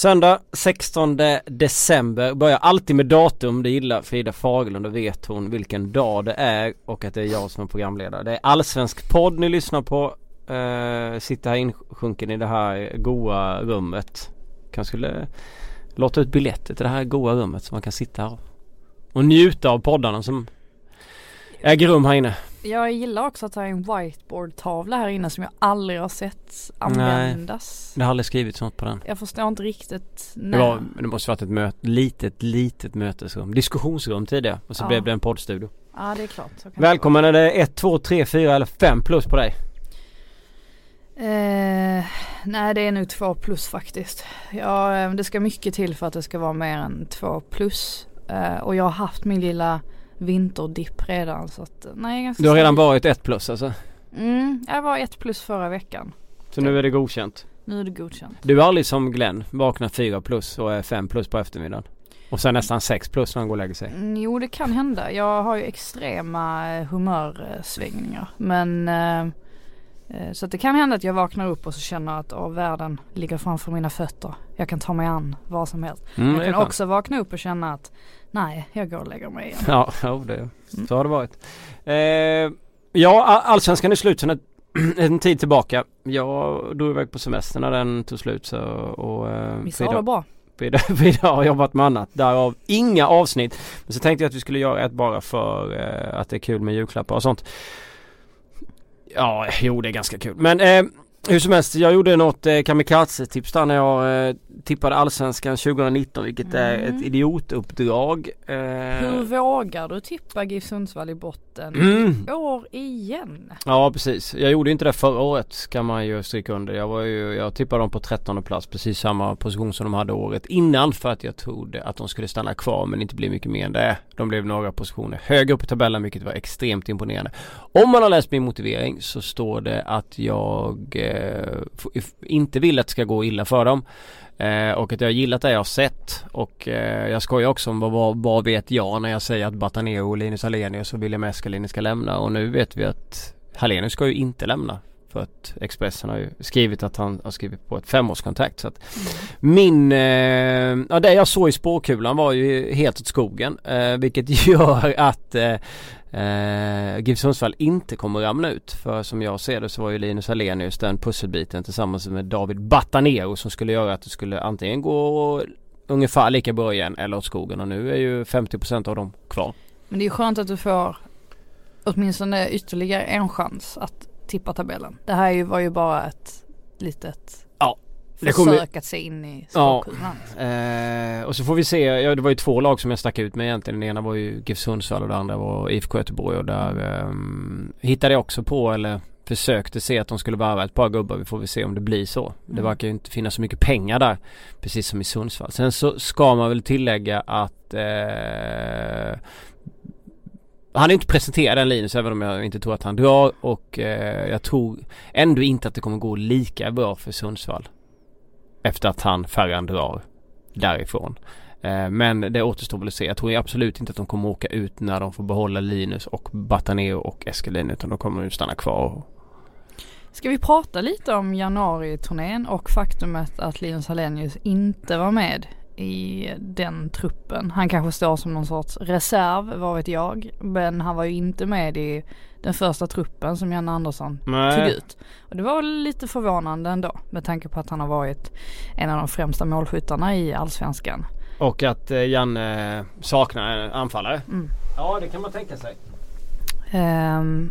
Söndag 16 december börjar alltid med datum. Det gillar Frida Fagerlund och vet hon vilken dag det är och att det är jag som är programledare. Det är Allsvensk podd ni lyssnar på. Uh, sitter här insjunken i det här goa rummet. Kanske skulle låta ut biljetter till det här goa rummet så man kan sitta här och njuta av poddarna som äger rum här inne. Jag gillar också att det är en whiteboard-tavla här inne som jag aldrig har sett användas. Nej, det har aldrig skrivits något på den. Jag förstår inte riktigt när. Det, var, det måste varit ett möt, litet, litet mötesrum. Diskussionsrum tidigare och så ja. blev det en poddstudio. Ja, det är klart. Välkommen. Är det 1, 2, 3, 4 eller 5 plus på dig? Eh, nej det är nog 2 plus faktiskt. Ja, eh, det ska mycket till för att det ska vara mer än 2 plus. Eh, och jag har haft min lilla vinterdipp redan så att nej ganska Du har redan varit ett plus alltså? Mm, jag var ett plus förra veckan. Så nu är det godkänt? Nu är det godkänt. Du är aldrig som Glenn, vaknar fyra plus och är fem plus på eftermiddagen? Och sen nästan sex plus när han går och lägger sig? Mm, jo det kan hända. Jag har ju extrema eh, humörsvängningar. Men eh, eh, så att det kan hända att jag vaknar upp och så känner att åh, världen ligger framför mina fötter. Jag kan ta mig an vad som helst. Mm, jag kan också vakna upp och känna att nej, jag går och lägger mig igen. Ja, ja det, mm. så har det varit. Eh, ja, allsvenskan är slut sedan en tid tillbaka. Jag drog iväg på semester när den tog slut så och... Eh, Vissa har det bra. Frida har jobbat med annat. Därav inga avsnitt. Men så tänkte jag att vi skulle göra ett bara för eh, att det är kul med julklappar och sånt. Ja, jo det är ganska kul. Men eh, hur som helst, jag gjorde något eh, kamikaze-tips där när jag eh, tippade Allsvenskan 2019 vilket mm. är ett idiotuppdrag. Eh, Hur vågar du tippa GIF Sundsvall i botten mm. år igen? Ja precis, jag gjorde inte det förra året kan man ju stryka under. Jag, var ju, jag tippade dem på 13 plats, precis samma position som de hade året innan för att jag trodde att de skulle stanna kvar men inte bli mycket mer än det. De blev några positioner högre upp i tabellen vilket var extremt imponerande. Om man har läst min motivering så står det att jag eh, Eh, inte vill att det ska gå illa för dem. Eh, och att jag gillat det jag har sett och eh, jag skojar också om vad, vad, vad, vet jag när jag säger att Bataneo och Linus Hallenius och William Eskelinen ska lämna och nu vet vi att Hallenius ska ju inte lämna. För att Expressen har ju skrivit att han har skrivit på ett femårskontrakt så att mm. Min, eh, ja det jag såg i spårkulan var ju helt åt skogen eh, vilket gör att eh, eh, GIF Sundsvall inte kommer ramla ut. För som jag ser det så var ju Linus Alenius den pusselbiten tillsammans med David Batanero som skulle göra att det skulle antingen gå ungefär lika bra igen eller åt skogen och nu är ju 50% av dem kvar. Men det är ju skönt att du får åtminstone ytterligare en chans att tippa tabellen. Det här var ju bara ett litet ja, försök att se in i spåkulan. Ja, eh, och så får vi se, ja det var ju två lag som jag stack ut med egentligen. Den ena var ju GIF Sundsvall och det andra var IFK Göteborg och där eh, hittade jag också på eller försökte se att de skulle varva ett par gubbar. Vi får väl se om det blir så. Mm. Det verkar ju inte finnas så mycket pengar där. Precis som i Sundsvall. Sen så ska man väl tillägga att eh, han är inte presenterad den Linus även om jag inte tror att han drar och eh, jag tror ändå inte att det kommer gå lika bra för Sundsvall. Efter att han Ferran drar därifrån. Eh, men det återstår väl att se. Jag tror absolut inte att de kommer åka ut när de får behålla Linus och Bataneo och Eskelin utan de kommer ju stanna kvar. Ska vi prata lite om januari-turnén och faktumet att Linus Hallenius inte var med i den truppen. Han kanske står som någon sorts reserv, vad vet jag. Men han var ju inte med i den första truppen som Janne Andersson Nej. tog ut. Och det var lite förvånande ändå med tanke på att han har varit en av de främsta målskyttarna i Allsvenskan. Och att eh, Janne saknar en anfallare. Mm. Ja det kan man tänka sig. Um,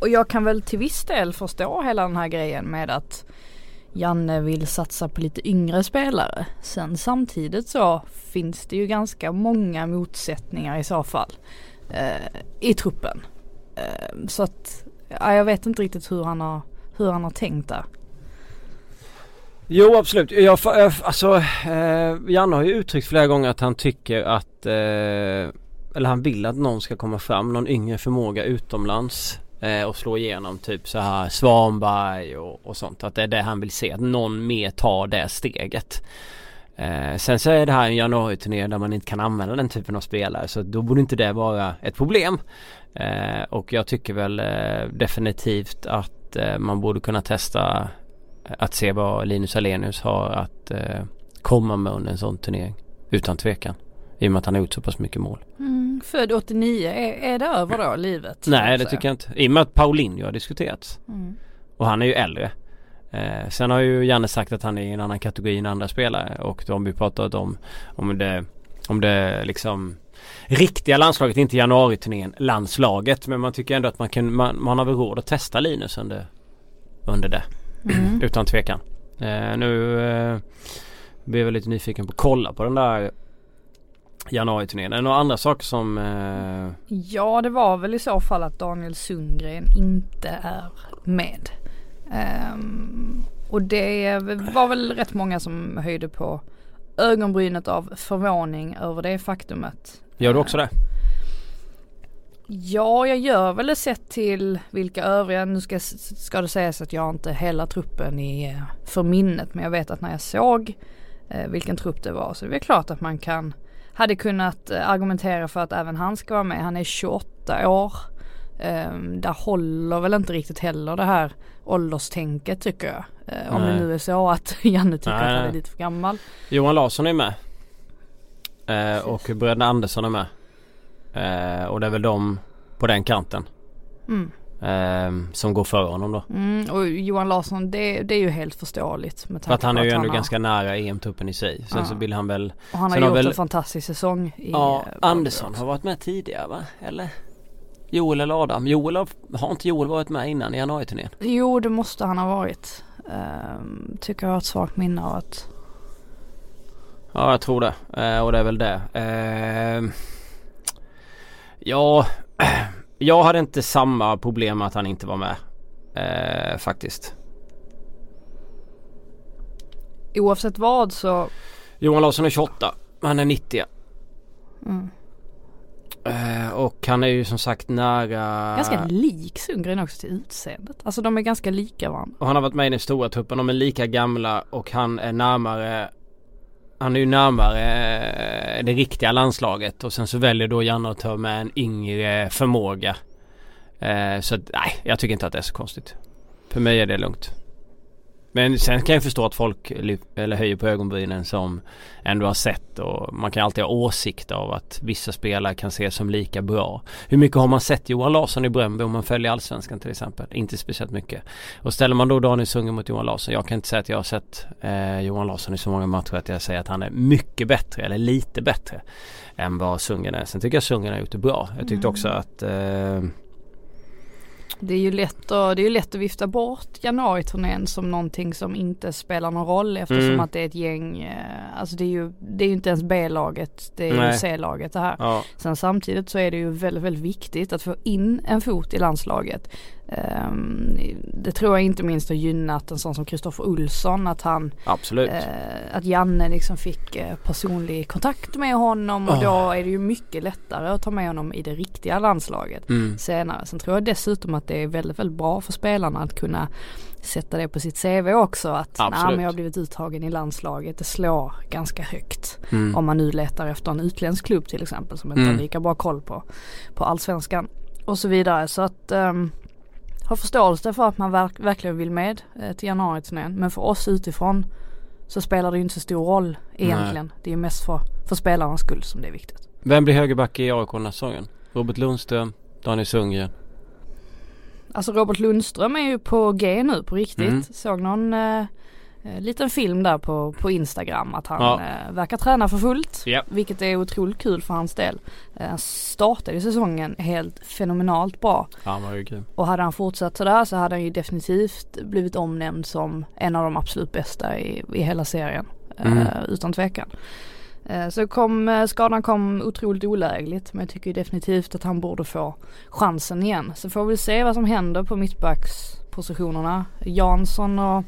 och jag kan väl till viss del förstå hela den här grejen med att Janne vill satsa på lite yngre spelare. Sen samtidigt så finns det ju ganska många motsättningar i så fall eh, i truppen. Eh, så att ja, jag vet inte riktigt hur han har, hur han har tänkt där. Jo absolut. Jag, alltså, eh, Janne har ju uttryckt flera gånger att han tycker att eh, eller han vill att någon ska komma fram, någon yngre förmåga utomlands eh, och slå igenom typ så här Svanberg och, och sånt. Att det är det han vill se, att någon mer tar det steget. Eh, sen så är det här en januari-turné där man inte kan använda den typen av spelare så då borde inte det vara ett problem. Eh, och jag tycker väl eh, definitivt att eh, man borde kunna testa eh, att se vad Linus Alenius har att eh, komma med under en sån turnering. Utan tvekan. I och med att han har gjort så pass mycket mål. Mm, född 89, är, är det över då livet? Nej det tycker jag inte. I och med att Paulinho har diskuterats. Mm. Och han är ju äldre. Eh, sen har ju Janne sagt att han är i en annan kategori än andra spelare. Och då har vi pratat om om det, om det liksom riktiga landslaget, inte januariturnén, landslaget. Men man tycker ändå att man kan, man, man har väl råd att testa Linus under, under det. Mm. Utan tvekan. Eh, nu eh, blir jag lite nyfiken på att kolla på den där januariturnén. Är det några andra saker som... Eh... Ja det var väl i så fall att Daniel Sundgren inte är med. Ehm, och det var väl rätt många som höjde på ögonbrynet av förvåning över det faktumet. Gör du också det? Ja, jag gör väl det sett till vilka övriga, nu ska, ska det sägas att jag inte hela truppen i, för minnet men jag vet att när jag såg eh, vilken trupp det var så det är klart att man kan, hade kunnat eh, argumentera för att även han ska vara med. Han är 28 år. Eh, där håller väl inte riktigt heller det här ålderstänket tycker jag. Eh, om det nu är så att Janne tycker Nej, att han är lite för gammal. Johan Larsson är med. Eh, och bröderna Andersson är med. Eh, och det är väl de på den kanten. Mm. Eh, som går före honom då. Mm, och Johan Larsson det, det är ju helt förståeligt. Med För att han är ju ändå har, ganska nära EM-truppen i sig. Sen Ja. så vill han väl Och han har sen har gjort väl- en fantastisk säsong i Ja, eh, Andersson har varit med tidigare va? Eller? Joel eller Adam? Joel har, har inte Joel varit med innan i januariturnén? Jo det måste han ha varit. Ehm, tycker jag har ett svagt minne av att Ja jag tror det. Eh, och det är väl det. Eh, ja, jag hade inte samma problem med att han inte var med. Eh, faktiskt. oavsett vad så Johan Larsson är 28. Han är 90. mm, Eh, och han är ju som sagt nära... ganska lik Sundgren också till utseendet. Alltså de är ganska lika varandra. Och han har varit med i den stora truppen. De är lika gamla och han är närmare han är ju närmare eh, det riktiga landslaget och sen så väljer då Janne att ta med en yngre förmåga. Eh, så att, nej, jag tycker inte att det är så konstigt. För mig är det lugnt. Men sen kan jag förstå att folk eller höjer på ögonbrynen som ändå har sett och man kan alltid ha åsikt av att vissa spelare kan ses som lika bra. Hur mycket har man sett Johan Larsson i Bröndby om man följer Allsvenskan till exempel? Inte speciellt mycket. Och ställer man då Daniel Sundgren mot Johan Larsson. Jag kan inte säga att jag har sett eh, Johan Larsson i så många matcher att jag säger att han är mycket bättre eller lite bättre än vad Sundgren är. Sen tycker jag Sundgren har gjort det bra. Jag tyckte Mm. också att eh, Det är ju lätt att, det är ju lätt att vifta bort januariturnén som någonting som inte spelar någon roll eftersom Mm. att det är ett gäng, eh, alltså det är ju, det är ju inte ens B-laget, det är ju Nej. C-laget det här. ja, Sen samtidigt så är det ju väldigt, väldigt viktigt att få in en fot i landslaget. Ehm, det tror jag inte minst har gynnat en sån som Kristoffer Olsson att han, absolut. eh, att Janne liksom fick eh, personlig kontakt med honom och Oh. då är det ju mycket lättare att ta med honom i det riktiga landslaget Mm. senare. Sen tror jag dessutom att det är väldigt, väldigt bra för spelarna att kunna sätta det på sitt CV också. Att nej, Absolut. men jag har blivit uttagen i landslaget. Det slår ganska högt. Mm. Om man nu letar efter en utländsk klubb till exempel som inte Mm. har lika bra koll på, på allsvenskan. Och så vidare. Så att um, ha förståelse för att man verk, verkligen vill med eh, till januariturnén. Men för oss utifrån så spelar det ju inte så stor roll egentligen. Det är mest för, för spelarnas skull som det är viktigt. Vem blir högerback i AIK den här säsongen? Robert Lundström, Daniel Sundgren. Alltså Robert Lundström är ju på G nu på riktigt. Mm. Såg någon eh, liten film där på, på Instagram att han Ja. eh, verkar träna för fullt. Ja. Vilket är otroligt kul för hans del. Eh, Han startade säsongen helt fenomenalt bra. Ja, han var ju grym. Och hade han fortsatt sådär så hade han ju definitivt blivit omnämnd som en av de absolut bästa i, i hela serien. Mm. Eh, utan tvekan. Eh, så kom, eh, skadan kom otroligt olägligt men jag tycker definitivt att han borde få chansen igen. Så får vi se vad som händer på mittbackspositionerna. Jansson och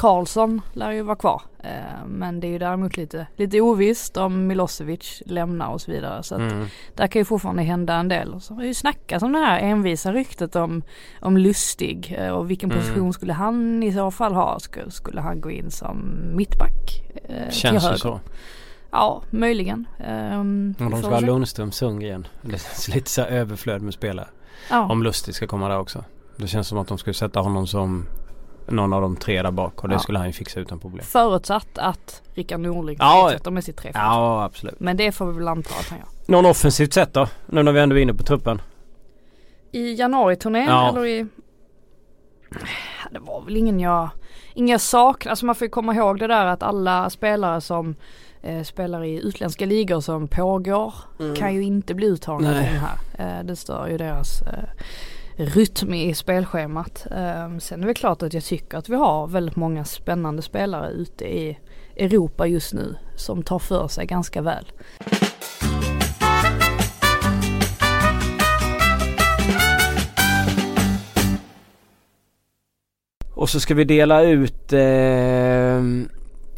Karlsson lär ju vara kvar. Eh, men det är ju däremot lite, lite ovisst om Milosevic lämnar och så vidare. Så Mm. där kan ju fortfarande hända en del. Och så har det ju snackats om det här envisa ryktet om, om Lustig eh, och vilken Mm. position skulle han i så fall ha? Skulle, skulle han gå in som mittback? eh, Känns ju så. Ja, möjligen. Um, de ska ha Lundström, Sundgren. Det lite så överflöd med spelare. ja. Om Lustig ska komma där också. Det känns som att de skulle sätta honom som någon av de tre där bak och det Ja. skulle han ju fixa utan problem. Förutsatt att Rickard Norling Ja. fortsätter med sitt träff. Ja absolut. Men det får vi väl anta att han gör. Någon offensivt sätt då? Nu när vi ändå är inne på truppen. I januari-turnén Ja. eller i... Det var väl ingen jag, ingen jag saknar. Alltså man får ju komma ihåg det där att alla spelare som eh, spelar i utländska ligor som pågår kan ju inte bli uttagna Mm. Till den här. Eh, det stör ju deras eh, rytm i spelschemat. Ehm, sen är det klart att jag tycker att vi har väldigt många spännande spelare ute i Europa just nu som tar för sig ganska väl. Och så ska vi dela ut eh,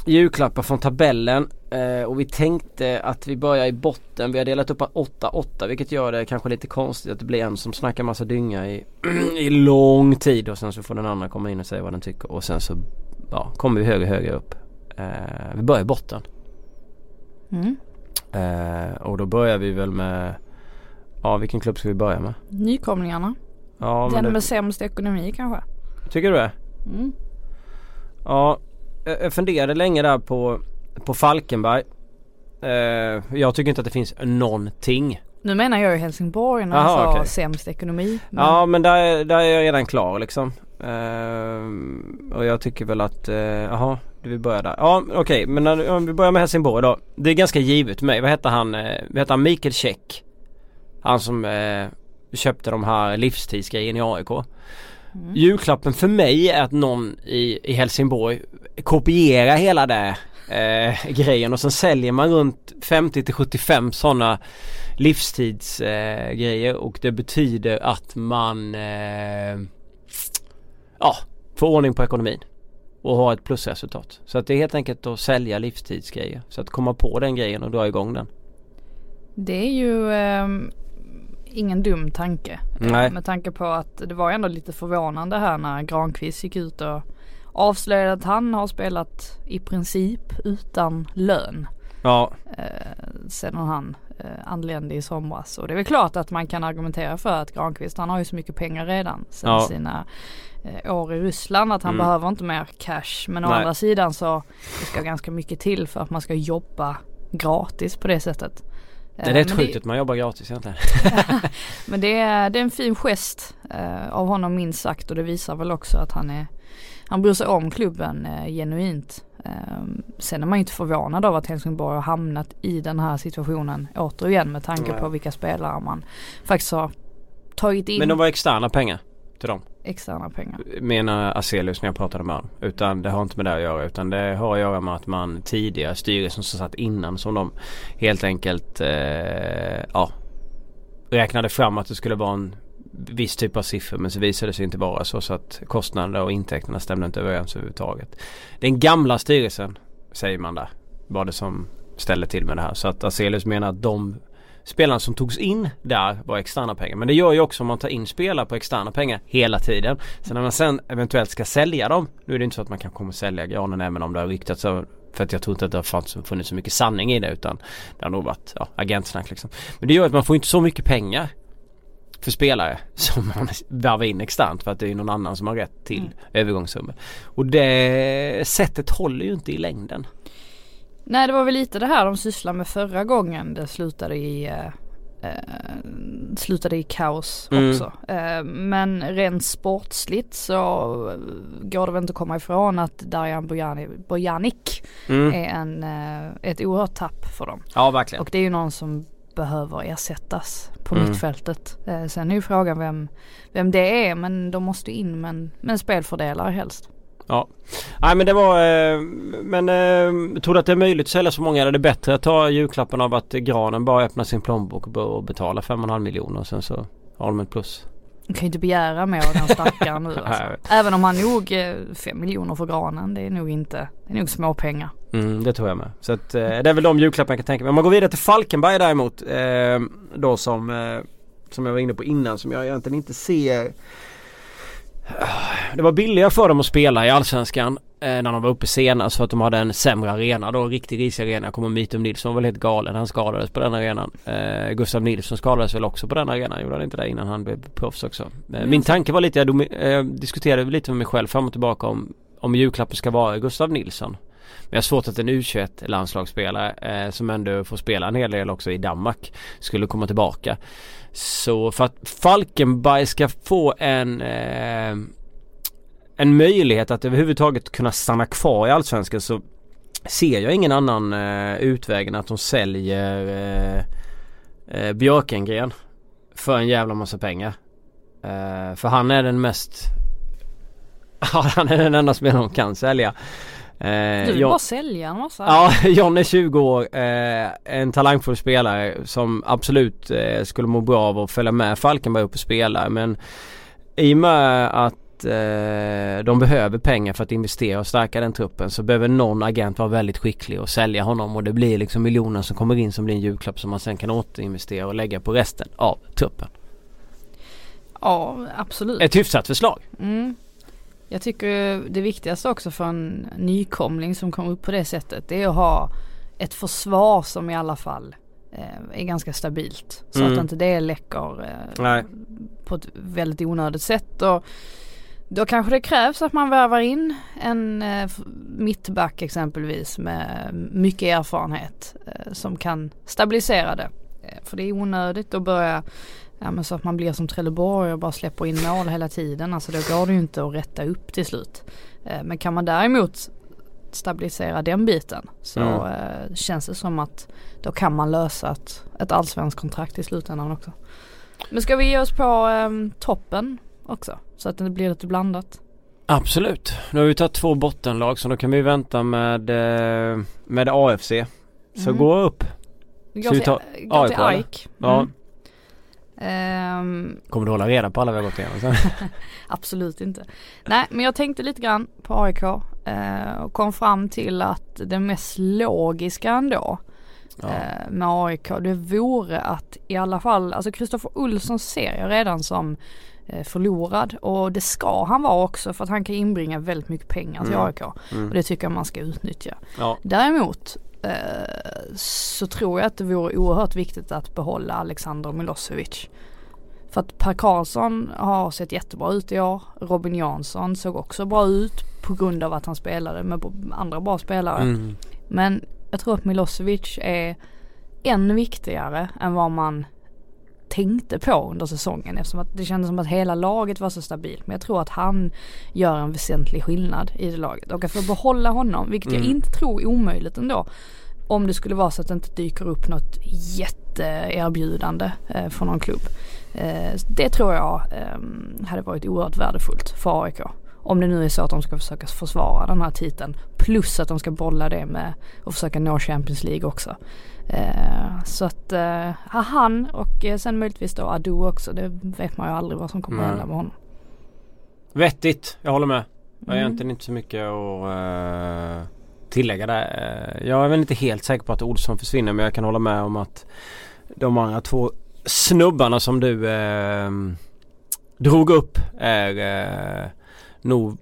julklappar från tabellen. Eh, och vi tänkte att vi börjar i botten. Vi har delat upp 8-8 vilket gör det kanske lite konstigt att det blir en som snackar massa dynga i, i lång tid och sen så får den andra komma in och säga vad den tycker och sen så ja, kommer vi högre högre upp. Eh, vi börjar i botten. Mm. Eh, och då börjar vi väl med Ja vilken klubb ska vi börja med? Nykomlingarna. Ja Den det, med sämst ekonomi kanske. tycker du det? Mm. Ja, jag jag funderade länge där på, på Falkenberg. Eh, jag tycker inte att det finns någonting. Nu menar jag ju Helsingborg när jag Aha, sa okej. sämst ekonomi. Men Ja men där, är- där är jag redan klar liksom. Eh, och jag tycker väl att, eh, jaha, du vill börja där. Ja okej men när, om vi börjar med Helsingborg då. Det är ganska givet för mig. Vad heter han? Eh, vad heter han? Mikael Käck. Han som eh, köpte de här livstidsgrejerna i AIK. Mm. Julklappen för mig är att någon i, i Helsingborg kopierar hela det eh, grejen och sen säljer man runt 50 till 75 sådana livstidsgrejer eh, och det betyder att man eh, ja, får ordning på ekonomin och har ett plusresultat. Så att det är helt enkelt att sälja livstidsgrejer. Så att komma på den grejen och dra igång den. Det är ju ehm, ingen dum tanke. Nej. Eh, Med tanke på att det var ändå lite förvånande här när Granqvist gick ut och avslöjade att han har spelat i princip utan lön. Ja, eh, sedan han eh, anlände i somras. Och det är väl klart att man kan argumentera för att Granqvist han har ju så mycket pengar redan sen Ja. sina eh, år i Ryssland att han Mm. behöver inte mer cash. Men å Nej. andra sidan så det ska ganska mycket till för att man ska jobba gratis på det sättet. Det är Eh, rätt men sjukt att man jobbar gratis egentligen. men det är, det är en fin gest eh, av honom minst sagt och det visar väl också att han är han bryr sig om klubben eh, genuint. Eh, sen är man ju inte förvånad av att Helsingborg har hamnat i den här situationen återigen med tanke på vilka spelare man faktiskt har tagit in Men de var externa pengar till dem externa pengar. menar Aselius när jag pratade med honom. Utan det har inte med det att göra utan det har att göra med att man tidigare styrelsen som satt innan som de helt enkelt eh, ja, räknade fram att det skulle vara en viss typ av siffror men så visade det sig inte vara så så att kostnaderna och intäkterna stämde inte överens överhuvudtaget. Den gamla styrelsen säger man där var det som ställde till med det här så att Aselius menar att de spelarna som togs in där var externa pengar. Men det gör ju också om man tar in spelare på externa pengar hela tiden. Sen när man sen eventuellt ska sälja dem. Nu är det inte så att man kan komma och sälja granen även om det har ryktats. För att jag tror inte att det har funnits så mycket sanning i det utan det har nog varit ja, agentsnack liksom. Men det gör att man får inte så mycket pengar för spelare som man värvar in externt för att det är någon annan som har rätt till Mm. övergångssummor. Och det sättet håller ju inte i längden. Nej det var väl lite det här de sysslade med förra gången det slutade i eh, eh, slutade i kaos Mm. också. Eh, men rent sportsligt så eh, går det väl inte att komma ifrån att Darjan Bojani- Bojanic Mm. är en, eh, ett oerhört tapp för dem. Ja verkligen. Och det är ju någon som behöver ersättas på Mm. mittfältet. Eh, sen är ju frågan vem, vem det är men de måste in med en, med en spelfördelare helst. Ja. Nej men det var eh, Men eh, tror du att det är möjligt att sälja så många? Eller är det bättre att ta julklappen av att Granen bara öppnar sin plånbok och börjar och betala 5,5 miljoner och sen så har de ett plus? Man kan ju inte begära mer av den stackaren nu alltså. Även om han nog eh, fem miljoner för granen. Det är nog inte, det är nog små pengar. Mm, det tror jag med. Så att, eh, det är väl de julklappar jag kan tänka mig. Om man går vidare till Falkenberg däremot. Eh, då som, eh, som jag var inne på innan som jag egentligen inte ser. Det var billigare för dem att spela i Allsvenskan när de var uppe senast för att de hade en sämre arena då, riktigt risig arena. Kommer Mitum Nilsson var väl helt galen. Han skadades på den arenan. Eh, Gustav Nilsson skadades väl också på den arenan. Gjorde han inte det innan han blev proffs också. Eh, min tanke var lite, jag eh, diskuterade lite med mig själv fram och tillbaka om om julklappen ska vara Gustav Nilsson. Men jag har svårt att en U21 landslagsspelare eh, som ändå får spela en hel del också i Danmark skulle komma tillbaka. Så för att Falkenberg ska få en eh, en möjlighet att överhuvudtaget kunna stanna kvar i Allsvenskan så ser jag ingen annan eh, utväg än att de säljer eh, eh, Björkengren för en jävla massa pengar. Eh, för han är den mest Ja han är den enda spelaren de kan sälja. Eh, du vill John... bara sälja en massa? Ja, John är 20 år, eh, en talangfull spelare som absolut eh, skulle må bra av att följa med Falkenberg upp och spela men i och med att eh, de behöver pengar för att investera och stärka den truppen så behöver någon agent vara väldigt skicklig och sälja honom och det blir liksom miljoner som kommer in som blir en julklapp som man sen kan återinvestera och lägga på resten av truppen. Ja, absolut. Ett hyfsat förslag. Mm. Jag tycker det viktigaste också för en nykomling som kommer upp på det sättet det är att ha ett försvar som i alla fall eh, är ganska stabilt. Så mm. att inte det läcker eh, på ett väldigt onödigt sätt. Och då kanske det krävs att man värvar in en eh, mittback exempelvis med mycket erfarenhet eh, som kan stabilisera det. För det är onödigt att börja Ja men så att man blir som Trelleborg och bara släpper in mål hela tiden. Alltså då går det ju inte att rätta upp till slut. Eh, men kan man däremot stabilisera den biten så mm. Känns det som att då kan man lösa ett, ett allsvenskt kontrakt i slutändan också. Men ska vi ge oss på um, toppen också så att det blir lite blandat? Absolut. Nu har vi tagit två bottenlag så då kan vi vänta med, eh, med AFC. Så mm. gå upp. Gå till AIK. Mm. Ja. Um, Kommer du hålla reda på alla vi har gått igenom Absolut inte. Nej men jag tänkte lite grann på AIK uh, och kom fram till att det mest logiska ändå ja. uh, med AIK det vore att i alla fall, alltså Kristoffer Olsson ser jag redan som uh, förlorad och det ska han vara också för att han kan inbringa väldigt mycket pengar till mm. AIK. Mm. Och det tycker jag man ska utnyttja. Ja. Däremot Eh, så tror jag att det vore oerhört viktigt att behålla Alexander Milosevic. För att Per Karlsson har sett jättebra ut i år. Robin Jansson såg också bra ut på grund av att han spelade med andra bra spelare. Mm. Men jag tror att Milosevic är än viktigare än vad man tänkte på under säsongen eftersom att det kändes som att hela laget var så stabilt. Men jag tror att han gör en väsentlig skillnad i det laget. Och att få behålla honom, vilket mm. jag inte tror är omöjligt ändå. Om det skulle vara så att det inte dyker upp något jätteerbjudande eh, från någon klubb. Eh, det tror jag eh, hade varit oerhört värdefullt för AIK. Om det nu är så att de ska försöka försvara den här titeln. Plus att de ska bolla det med och försöka nå Champions League också. Eh, så att eh, han och eh, sen möjligtvis då Adu också. Det vet man ju aldrig vad som kommer mm. hända med honom. Vettigt, jag håller med. Jag har mm. egentligen inte så mycket att tillägga där. Jag är väl inte helt säker på att Olsson försvinner men jag kan hålla med om att de andra två snubbarna som du uh, drog upp är nog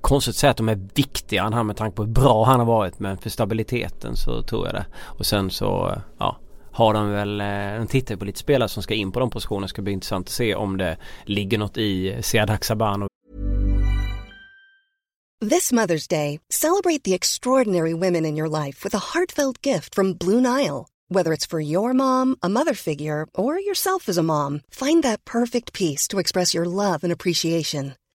konstigt att säga att de är viktigare än han med tanke på hur bra han har varit men för stabiliteten så tror jag det. Och sen så ja har de väl, eh, de tittar på lite spelare som ska in på de positionerna. Ska bli intressant att se om det ligger något i Sead Haksabano. This Mother's Day, celebrate the extraordinary women in your life with a heartfelt gift from Blue Nile. Whether it's for your mom, a mother figure, or yourself as a mom, find that perfect piece to express your love and appreciation.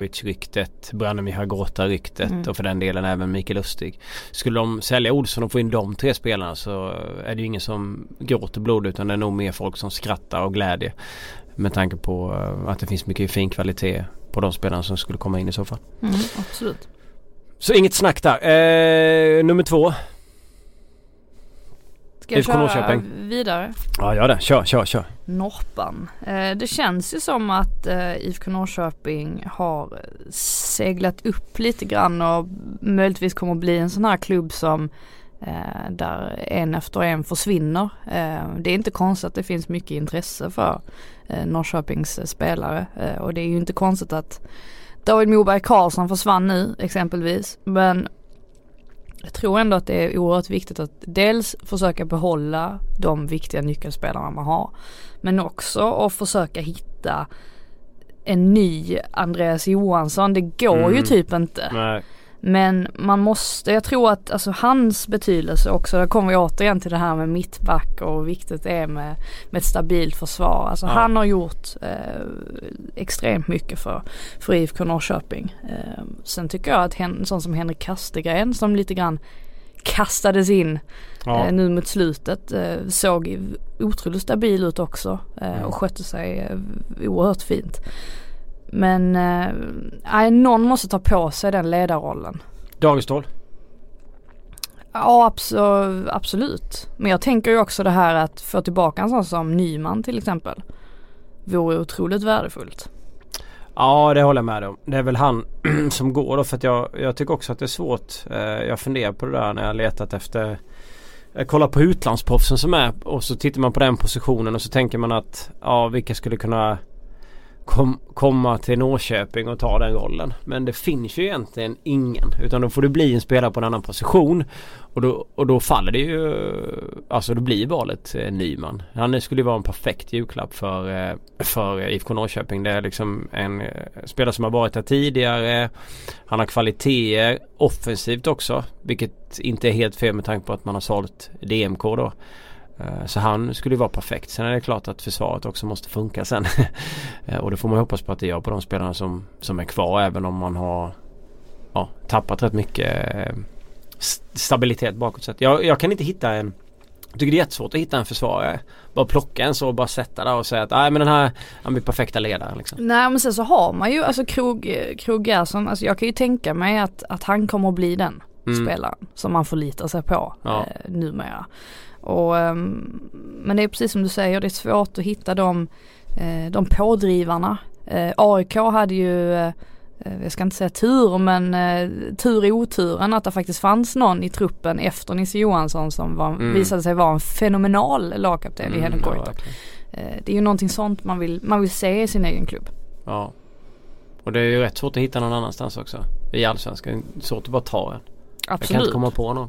ryktet, Branimir Hagota-ryktet mm. och för den delen även Mikael Lustig. Skulle de sälja Olsson och få in de tre spelarna så är det ju ingen som gråter blod utan det är nog mer folk som skrattar och glädje. Med tanke på eh, att det finns mycket fin kvalitet på de spelarna som skulle komma in i så fall. Mm, absolut. Så inget snack där. Eh, nummer två. Ska jag IFK köra Norrköping. vidare? Ja gör det, kör, kör, kör. Norpan. Eh, det känns ju som att eh, IFK Norrköping har seglat upp lite grann och möjligtvis kommer att bli en sån här klubb som eh, där en efter en försvinner. Det är inte konstigt att det finns mycket intresse för Norrköpings spelare och det är ju inte konstigt att David Moberg Karlsson försvann nu exempelvis men jag tror ändå att det är oerhört viktigt att dels försöka behålla de viktiga nyckelspelarna man har. Men också att försöka hitta en ny Andreas Johansson. Det går Mm. ju typ inte. Nej. Men man måste, jag tror att alltså hans betydelse också, där kommer vi återigen till det här med mittback och hur viktigt det är med, med ett stabilt försvar. Alltså Ja. han har gjort eh, extremt mycket för, för IFK Norrköping. Eh, sen tycker jag att en sån som Henrik Kastegren som lite grann kastades in Ja. eh, nu mot slutet eh, såg otroligt stabil ut också eh, Mm. och skötte sig eh, oerhört fint. Men eh, någon måste ta på sig den ledarrollen. Dagestål. Ja abso- absolut. Men jag tänker ju också det här att få tillbaka en sån som Nyman till exempel. Vore otroligt värdefullt. Ja det håller jag med om. Det är väl han som går då för att jag, jag tycker också att det är svårt. Eh, jag funderar på det där när jag letat efter jag kollar på utlandsproffsen som är och så tittar man på den positionen och så tänker man att ja vilka skulle kunna kom, komma till Norrköping och ta den rollen. Men det finns ju egentligen ingen. Utan då får du bli en spelare på en annan position. Och då, och då faller det ju Alltså då blir valet eh, Nyman. Han skulle ju vara en perfekt julklapp för, eh, för IFK Norrköping. Det är liksom en eh, spelare som har varit där tidigare. Han har kvaliteter offensivt också. Vilket inte är helt fel med tanke på att man har sålt DMK då. Eh, Så han skulle ju vara perfekt. Sen är det klart att försvaret också måste funka sen. Eh, Och det får man hoppas på att det gör på de spelarna som, som är kvar även om man har ja, tappat rätt mycket eh, st- stabilitet bakåt sett. Jag, jag kan inte hitta en jag tycker det är jättesvårt att hitta en försvarare. Bara plocka en så och bara sätta där och säga att nej men den här han blir perfekta ledaren liksom. Nej men sen så har man ju alltså Krog, Krog Gerson, alltså jag kan ju tänka mig att, att han kommer att bli den Mm. spelaren som man förlitar sig på Ja. eh, numera. Och, ehm, men det är precis som du säger, det är svårt att hitta de, eh, de pådrivarna. Eh, AIK hade ju, eh, jag ska inte säga tur, men eh, tur i oturen att det faktiskt fanns någon i truppen efter Nisse Johansson som var, Mm. visade sig vara en fenomenal lagkapten i Mm, Henrik ja, Goitom. verkligen. Eh, det är ju någonting sånt man vill, man vill se i sin egen klubb. ja. Och det är ju rätt svårt att hitta någon annanstans också. I Allsvenskan. Svårt att bara ta en. Jag kan Absolut. inte komma på någon.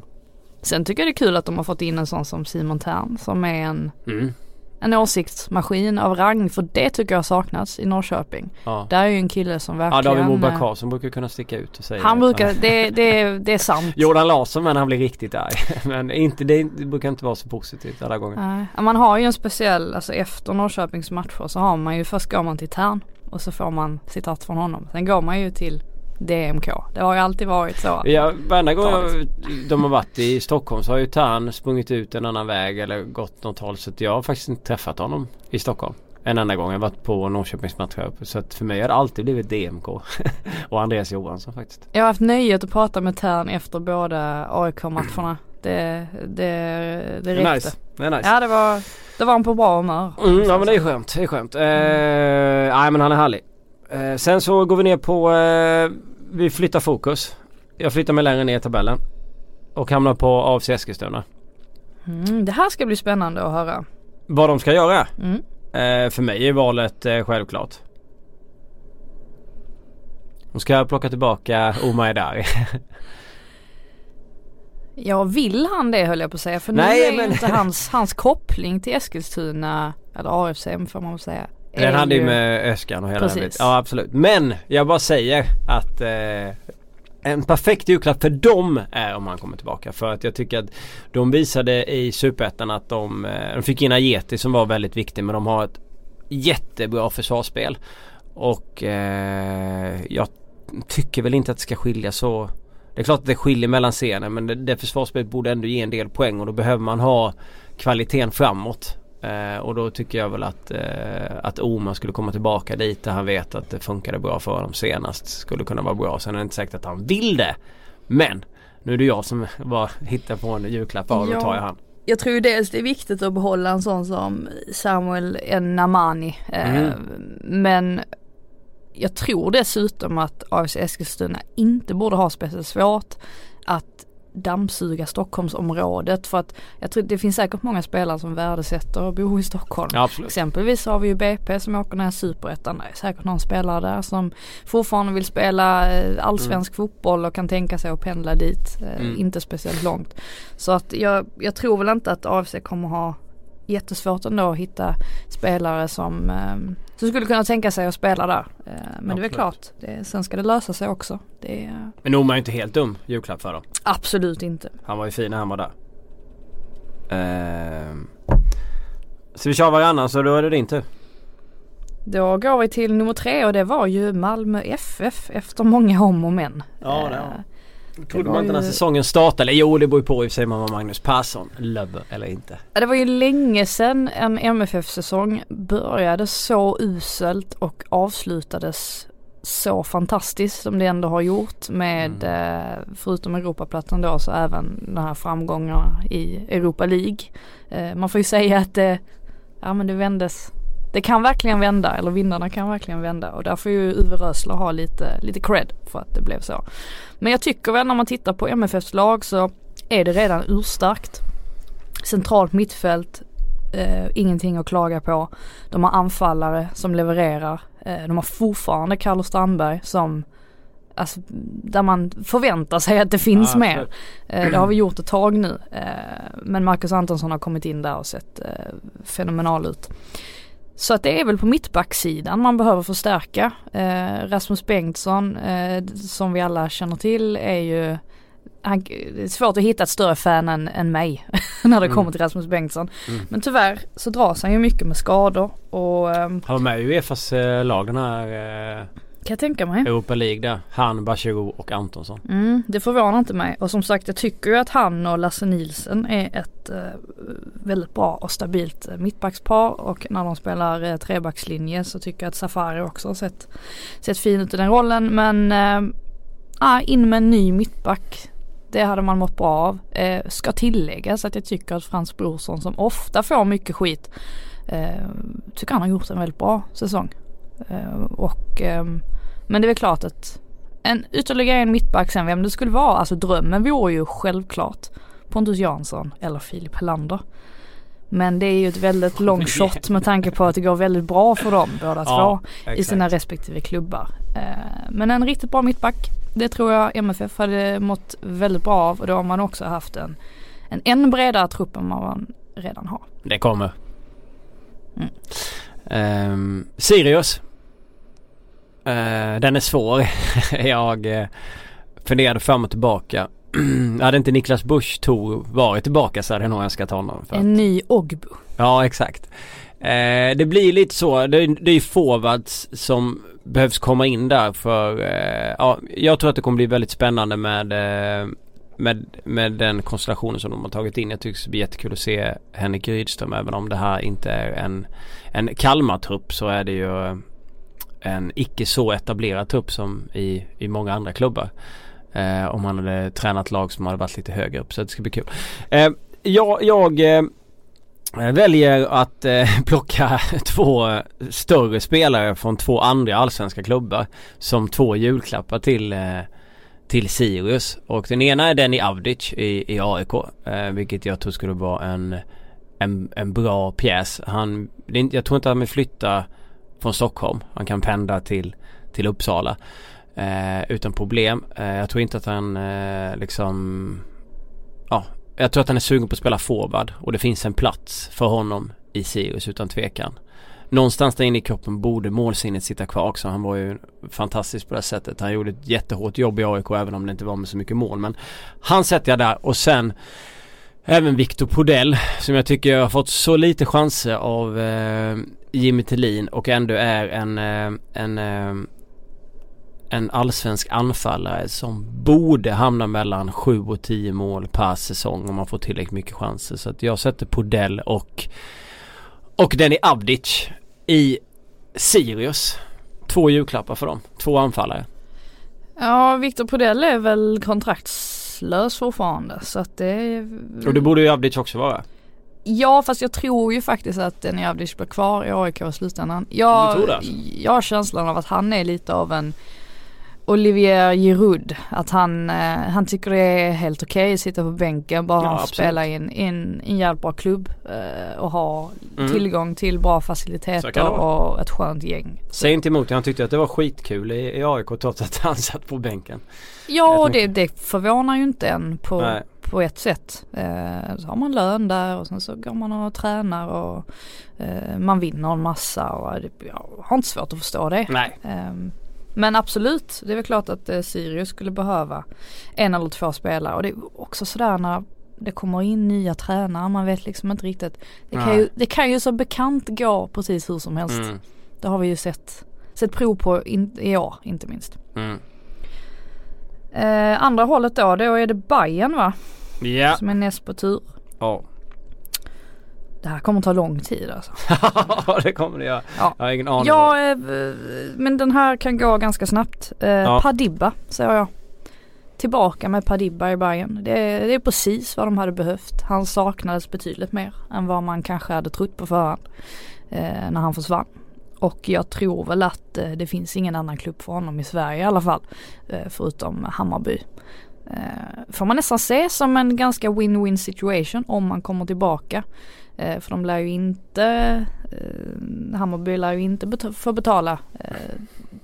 Sen tycker jag det är kul att de har fått in en sån som Simon Tern som är en, Mm. en åsiktsmaskin av rang. För det tycker jag saknats i Norrköping. Ja. Där är ju en kille som Ja verkligen... David Moberg eh, Karlsson brukar kunna sticka ut och säga han brukar, det, det, det är sant. Jordan Larsson men han blir riktigt arg. Men inte, det, det brukar inte vara så positivt alla gånger. Nej, man har ju en speciell, alltså efter Norrköpings matcher så har man ju, först går man till Tern och så får man citat från honom. Sen går man ju till DMK. Det har ju alltid varit så. Ja, varenda gång jag, de har varit i Stockholm så har ju Tern sprungit ut en annan väg eller gått något håll. Så jag har faktiskt inte träffat honom i Stockholm. En enda gång. Jag har varit på Norrköpings match här uppe. Så att för mig har det alltid blivit DMK. och Andreas Johansson faktiskt. Jag har haft nöjet att prata med Tern efter båda AIK-matcherna. Det, det, det räckte. nice. Det är nice. Ja det var, det var han på bra humör. Mm, ja men det är skönt. Det är skönt. Eh, nej men han är härlig. Eh, sen så går vi ner på... Eh, vi flyttar fokus. Jag flyttar mig längre ner i tabellen. Och hamnar på AFC Eskilstuna. Mm, det här ska bli spännande att höra. Vad de ska göra? Mm. Eh, för mig är valet eh, självklart. De ska plocka tillbaka Omar Edari. Ja vill han det höll jag på att säga för nu Nej, är men- ju inte hans, hans koppling till Eskilstuna, eller AFC får man väl säga. Den hade ju med Öskan och hela den Precis. biten. Ja absolut. Men jag bara säger att eh, en perfekt julklapp för dem är om han kommer tillbaka. För att jag tycker att de visade i Superettan att de, eh, de fick in Ajeti som var väldigt viktig men de har ett jättebra försvarsspel. Och eh, jag tycker väl inte att det ska skilja så det är klart att det skiljer mellan scener men det, det försvarsspelet borde ändå ge en del poäng och då behöver man ha kvaliteten framåt. Eh, och då tycker jag väl att, eh, att Oma skulle komma tillbaka dit där han vet att det funkade bra för honom senast. Skulle kunna vara bra. Sen är det inte säkert att han vill det. Men nu är det jag som bara hittar på en julklapp och då Ja. tar jag han. jag tror dels det är viktigt att behålla en sån som Samuel Namani. Eh, mm. Men jag tror dessutom att AFC Eskilstuna inte borde ha speciellt svårt att dammsuga Stockholmsområdet för att jag tror det finns säkert många spelare som värdesätter att bo i Stockholm. Ja, Exempelvis har vi ju BP som åker ner superettan. Det är säkert någon spelare där som fortfarande vill spela eh, allsvensk mm. fotboll och kan tänka sig att pendla dit. Eh, mm. Inte speciellt långt. Så att jag, jag tror väl inte att AFC kommer ha jättesvårt ändå att hitta spelare som, eh, som skulle kunna tänka sig att spela där. Eh, men Absolut. det är klart, det, sen ska det lösa sig också. Det, men Noma är inte helt dum julklapp för dem. Absolut inte. Han var ju fin när han var där. Eh, så vi kör varannan så då är det din tur. Då går vi till nummer tre och det var ju Malmö FF efter många om och men. Ja det var. Eh, Trodde man inte när säsongen startade, eller jo det beror ju på i och för sig om man var Magnus Persson Löbbe eller inte. Det var ju länge sedan en MFF-säsong började så uselt och avslutades så fantastiskt som det ändå har gjort med mm. eh, förutom Europaplattan då så även de här framgångarna i Europa League. Eh, man får ju säga att det, ja men det vändes det kan verkligen vända, eller vinnarna kan verkligen vända och där får ju Uwe Rösler ha lite, lite cred för att det blev så. Men jag tycker väl när man tittar på MFFs lag så är det redan urstarkt. Centralt mittfält, eh, ingenting att klaga på. De har anfallare som levererar. Eh, de har fortfarande Carlos Strandberg som Alltså, där man förväntar sig att det finns ja, mer. Eh, det har vi gjort ett tag nu. Eh, men Marcus Antonsson har kommit in där och sett eh, fenomenal ut. Så att det är väl på mittbacksidan man behöver förstärka. Eh, Rasmus Bengtsson eh, som vi alla känner till är ju han, det är svårt att hitta ett större fan än, än mig när det mm. kommer till Rasmus Bengtsson. Mm. Men tyvärr så dras han ju mycket med skador och... Um, han var med i Uefas eh, lag den här eh, kan jag tänka mig. Europa League där. Han, Bachirou och Antonsson. Mm, det förvånar inte mig. Och som sagt jag tycker ju att han och Lasse Nilsen är ett eh, väldigt bra och stabilt eh, mittbackspar. Och när de spelar eh, trebackslinje så tycker jag att Safari också har sett, sett fin ut i den rollen. Men eh, in med en ny mittback. Det hade man mått bra av. Eh, ska tilläggas att jag tycker att Frans Brorsson som ofta får mycket skit eh, tycker han har gjort en väldigt bra säsong. Eh, och ehm, men det är väl klart att en ytterligare en mittback sen vem det skulle vara, alltså drömmen vore ju självklart Pontus Jansson eller Filip Helander. Men det är ju ett väldigt lång shot med tanke på att det går väldigt bra för dem båda ja, två exakt. i sina respektive klubbar. Eh, men en riktigt bra mittback, det tror jag MFF hade mått väldigt bra av och då har man också haft en, en ännu bredare trupp än man redan har. Det kommer. Mm. Um, Sirius Uh, den är svår. jag uh, funderade fram och tillbaka. hade inte Niklas Busch Tor varit tillbaka så hade jag nog önskat honom. För en ny Ogbu. Ja exakt. Uh, det blir lite så. Det, det är ju forwards som behövs komma in där för ja, jag tror att det kommer bli väldigt spännande med med, med den konstellationen som de har tagit in. Jag tycker det blir jättekul att se Henrik Rydström även om det här inte är en, en Kalmar-trupp så är det ju en icke så etablerad trupp som i, i många andra klubbar. Eh, om han hade tränat lag som hade varit lite högre upp så det ska bli kul. Eh, jag, jag eh, väljer att eh, plocka två större spelare från två andra allsvenska klubbar som två julklappar till eh, till Sirius och den ena är Denny Avdic i, i AIK eh, vilket jag tror skulle vara en en, en bra pjäs. Han, jag tror inte han vill flytta från Stockholm. Han kan pendla till, till Uppsala eh, utan problem. Eh, jag tror inte att han eh, liksom ja, jag tror att han är sugen på att spela forward och det finns en plats för honom i Sirius utan tvekan. Någonstans där inne i kroppen borde målsinnet sitta kvar också. Han var ju fantastisk på det sättet. Han gjorde ett jättehårt jobb i AIK även om det inte var med så mycket mål. Men han sätter jag där och sen Även Victor Podell som jag tycker har fått så lite chanser av eh, Jimmy Tillin och ändå är en, eh, en, eh, en allsvensk anfallare som borde hamna mellan 7 och 10 mål per säsong om man får tillräckligt mycket chanser. Så att jag sätter Podell och och Denny Avdic i Sirius. Två julklappar för dem. Två anfallare. Ja, Victor Podell är väl kontrakts arbetslös fortfarande så att det Och det borde ju Avdic också vara. Ja fast jag tror ju faktiskt att Nenjavdic blir kvar i AIK i slutändan. Jag, Du tror det alltså? jag har känslan av att han är lite av en Olivier Giroud. Att han, eh, han tycker det är helt okej att sitta på bänken bara Ja, han absolut. spela i en, jävligt bra klubb eh, och ha Mm. tillgång till bra faciliteter och ett skönt gäng. Säg inte emot. Han tyckte att det var skitkul i, i AIK trots att han satt på bänken. Ja och det, det förvånar ju inte en på, Nej. På ett sätt. Eh, så har man lön där och sen så går man och tränar och eh, man vinner en massa och det, jag har inte svårt att förstå det. Nej. Ehm, men absolut, det är väl klart att eh, Sirius skulle behöva en eller två spelare och det är också sådär när det kommer in nya tränare, man vet liksom inte riktigt. Det kan, ju, det kan ju som bekant gå precis hur som helst. Mm. Det har vi ju sett, sett prov på in, i år inte minst. Mm. Eh, andra hållet då, då är det Bayern va? Ja. Som är näst på tur. Ja. Det här kommer ta lång tid alltså. det kommer det göra. Ja. Jag har ingen aning. Ja, eh, men den här kan gå ganska snabbt. Eh, Ja. Padibba säger jag. Tillbaka med Padibba i Bayern. Det är, det är precis vad de hade behövt. Han saknades betydligt mer än vad man kanske hade trott på förhand. Eh, när han försvann. Och jag tror väl att eh, det finns ingen annan klubb för honom i Sverige i alla fall. Eh, förutom Hammarby. Eh, får man nästan se som en ganska win-win situation om man kommer tillbaka. Eh, för de lär ju inte, eh, Hammarby lär ju inte bet- få betala eh,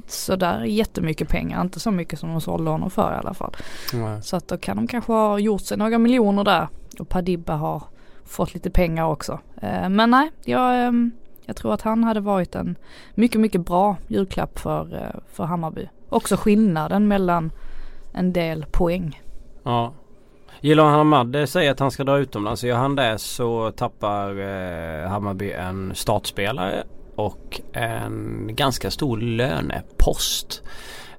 sådär jättemycket pengar. Inte så mycket som de sålde honom för i alla fall. Nej. Så att då kan de kanske ha gjort sig några miljoner där. Och Padibba har fått lite pengar också. Men nej, jag, ehm, jag tror att han hade varit en mycket, mycket bra julklapp för, för Hammarby. Också skillnaden mellan en del poäng. Ja. Gillar Hamad säger att han ska dra utomlands. Gör han det så tappar eh, Hammarby en startspelare och en ganska stor lönepost.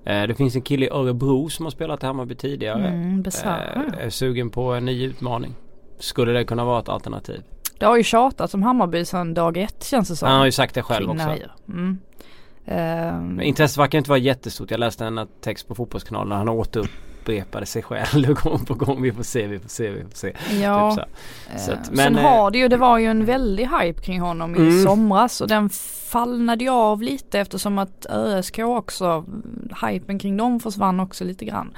Eh, det finns en kille i Örebro som har spelat i Hammarby tidigare. Mm, Besara. Eh, är sugen på en ny utmaning. Skulle det kunna vara ett alternativ? Det har ju tjatats om Hammarby sedan dag ett känns det som. Han har ju sagt det själv kring också. Mm. Ehm, Men intresset verkar inte vara jättestort. Jag läste en text på Fotbollskanalen där han återupprepade sig själv gång på gång. Vi får se, vi får se, vi får se. ja. Typ så. Så Eh, att- Sen men, har det ju, det var ju en väldig hype kring honom i Mm. somras och den fallnade ju av lite eftersom att ÖSK också, hypen kring dem försvann också lite grann.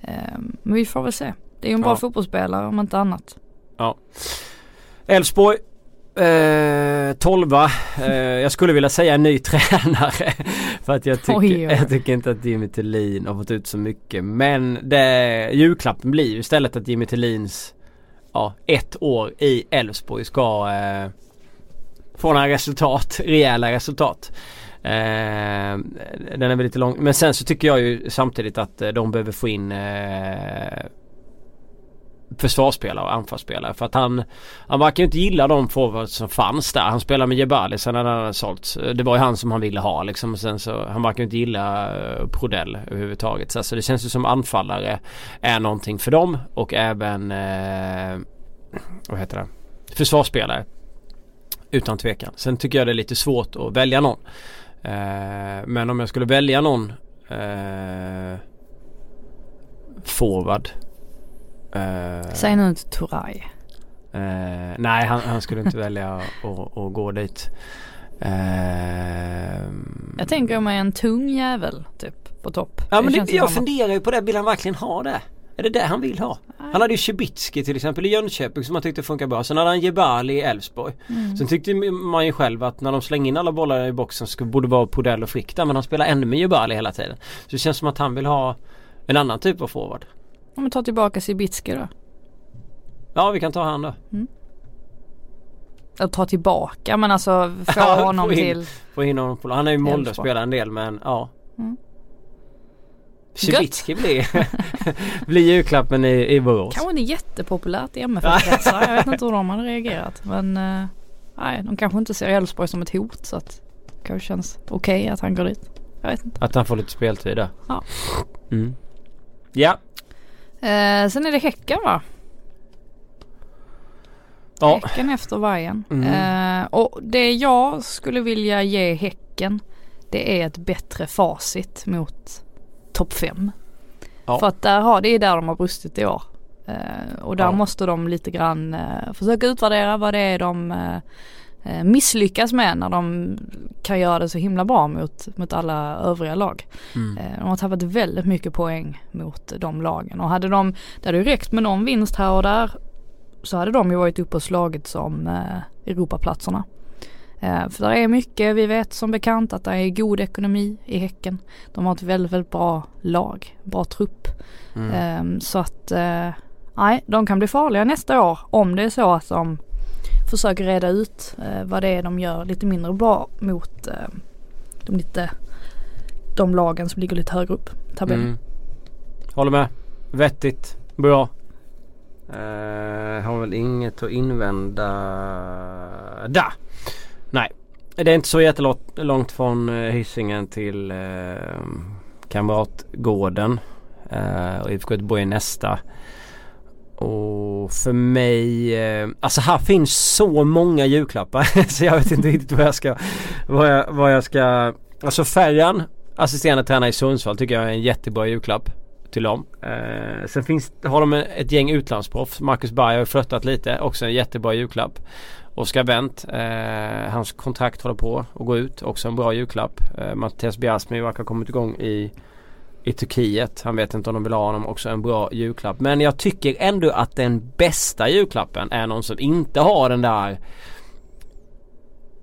Eh, Men vi får väl se. Det är ju en bra Ja. fotbollsspelare om inte annat. Elfsborg. Eh, tolva. Eh, jag skulle vilja säga en ny tränare. För att jag tycker, Oj, oj, oj. jag tycker inte att Jimmy Tillin har fått ut så mycket. Men det, julklappen blir ju istället att Jimmy Tillins ja, ett år i Elfsborg ska eh, få några resultat. Rejäla resultat. Eh, den är väl lite lång. Men sen så tycker jag ju samtidigt att eh, de behöver få in eh, försvarsspelare och anfallsspelare. För att han, han verkar ju inte gilla de forwards som fanns där. Han spelar med Jebali sen när han hade sålts. Det var ju han som han ville ha liksom. Och sen så, han verkar ju inte gilla eh, Prodell överhuvudtaget. Så alltså, det känns ju som anfallare är någonting för dem. Och även, eh, vad heter det? Försvarsspelare. Utan tvekan. Sen tycker jag det är lite svårt att välja någon. Eh, men om jag skulle välja någon eh, forward eh, Säg nu inte Turay. Eh, nej han, han skulle inte välja att gå dit. Eh, Jag tänker mig en tung jävel typ på topp. Ja men det, jag funderar ju på det. Vill han verkligen ha det? Är det det han vill ha? Han hade ju Cibicki till exempel i Jönköping som han tyckte funkar bra. Sen hade han Jebali i Elfsborg. Mm. Sen tyckte man ju själv att när de slänger in alla bollar i boxen så borde vara Podell och Frick där. Men han spelar ännu med Jebali hela tiden. Så det känns som att han vill ha en annan typ av forward. Om vi tar tillbaka Sibitski då. Ja vi kan ta han då. Att ta tillbaka men alltså få Ja, honom få in. till Få in honom på Han är ju Molde och spelar en del men ja. Mm. Blir, blir julklappen i, i Borås. Kanske inte jättepopulärt i MFF-kretsar. Jag vet inte hur de hade reagerat. Men eh, nej, de kanske inte ser Elfsborg som ett hot. Så att det kanske känns okej att han går dit. Jag vet inte. Att han får lite speltid där. Ja. Mm. Ja. Eh, sen är det Häcken va? Ja. Häcken efter Bayern. Mm. Eh, och det jag skulle vilja ge Häcken det är ett bättre facit mot topp 5. Ja. För att där har, det är där de har brustit i år. Eh, och där Ja. måste de lite grann eh, försöka utvärdera vad det är de eh, misslyckas med när de kan göra det så himla bra mot, mot alla övriga lag. Mm. Eh, De har tappat väldigt mycket poäng mot de lagen och hade de, det hade ju räckt med någon vinst här och där så hade de ju varit uppe och slagit som eh, Europaplatserna. Eh, för det är mycket, vi vet som bekant att det är god ekonomi i Häcken. De har ett väldigt, väldigt bra lag, bra trupp. Mm. Ehm, så att, eh, nej, de kan bli farliga nästa år om det är så att de försöker reda ut eh, vad det är de gör lite mindre bra mot eh, de lite, de lagen som ligger lite högre upp i tabellen. Mm. Håller med. Vettigt. Bra. Uh, har väl inget att invända där. Nej. Det är inte så jättelångt långt från Hisingen till uh, Kamratgården. Uh, och IFK Göteborg är nästa. Och för mig, eh, alltså här finns så många julklappar så jag vet inte riktigt vad jag ska, vad jag, vad jag ska, alltså Färjan, assisterande tränare i Sundsvall tycker jag är en jättebra julklapp till dem. Eh, sen finns, har de ett gäng utlandsproffs, Marcus Berg har ju flörtat lite, också en jättebra julklapp. Oskar Wendt, eh, hans kontrakt håller på att gå ut, också en bra julklapp. Eh, Mattias Biasmi verkar ha kommit igång i i Turkiet. Han vet inte om de vill ha honom. Också en bra julklapp. Men jag tycker ändå att den bästa julklappen är någon som inte har den där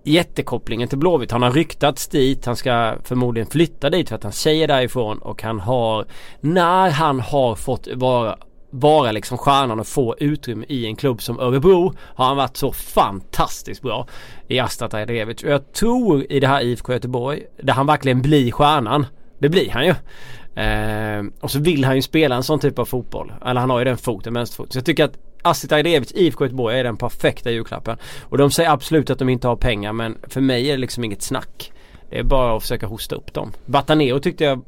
jättekopplingen till Blåvitt. Han har ryktats dit. Han ska förmodligen flytta dit för att hans tjej är därifrån. Och han har, när han har fått vara vara liksom stjärnan och få utrymme i en klubb som Örebro har han varit så fantastiskt bra i Astat Ajderevic. Och jag tror i det här IFK Göteborg där han verkligen blir stjärnan. Det blir han ju. Eh, och så vill han ju spela en sån typ av fotboll. Eller han har ju den foten, vänsterfoten. Så jag tycker att Astrid Ajderevic, IFK Göteborg är den perfekta julklappen. Och de säger absolut att de inte har pengar men för mig är det liksom inget snack. Det är bara att försöka hosta upp dem. Bataneo tyckte jag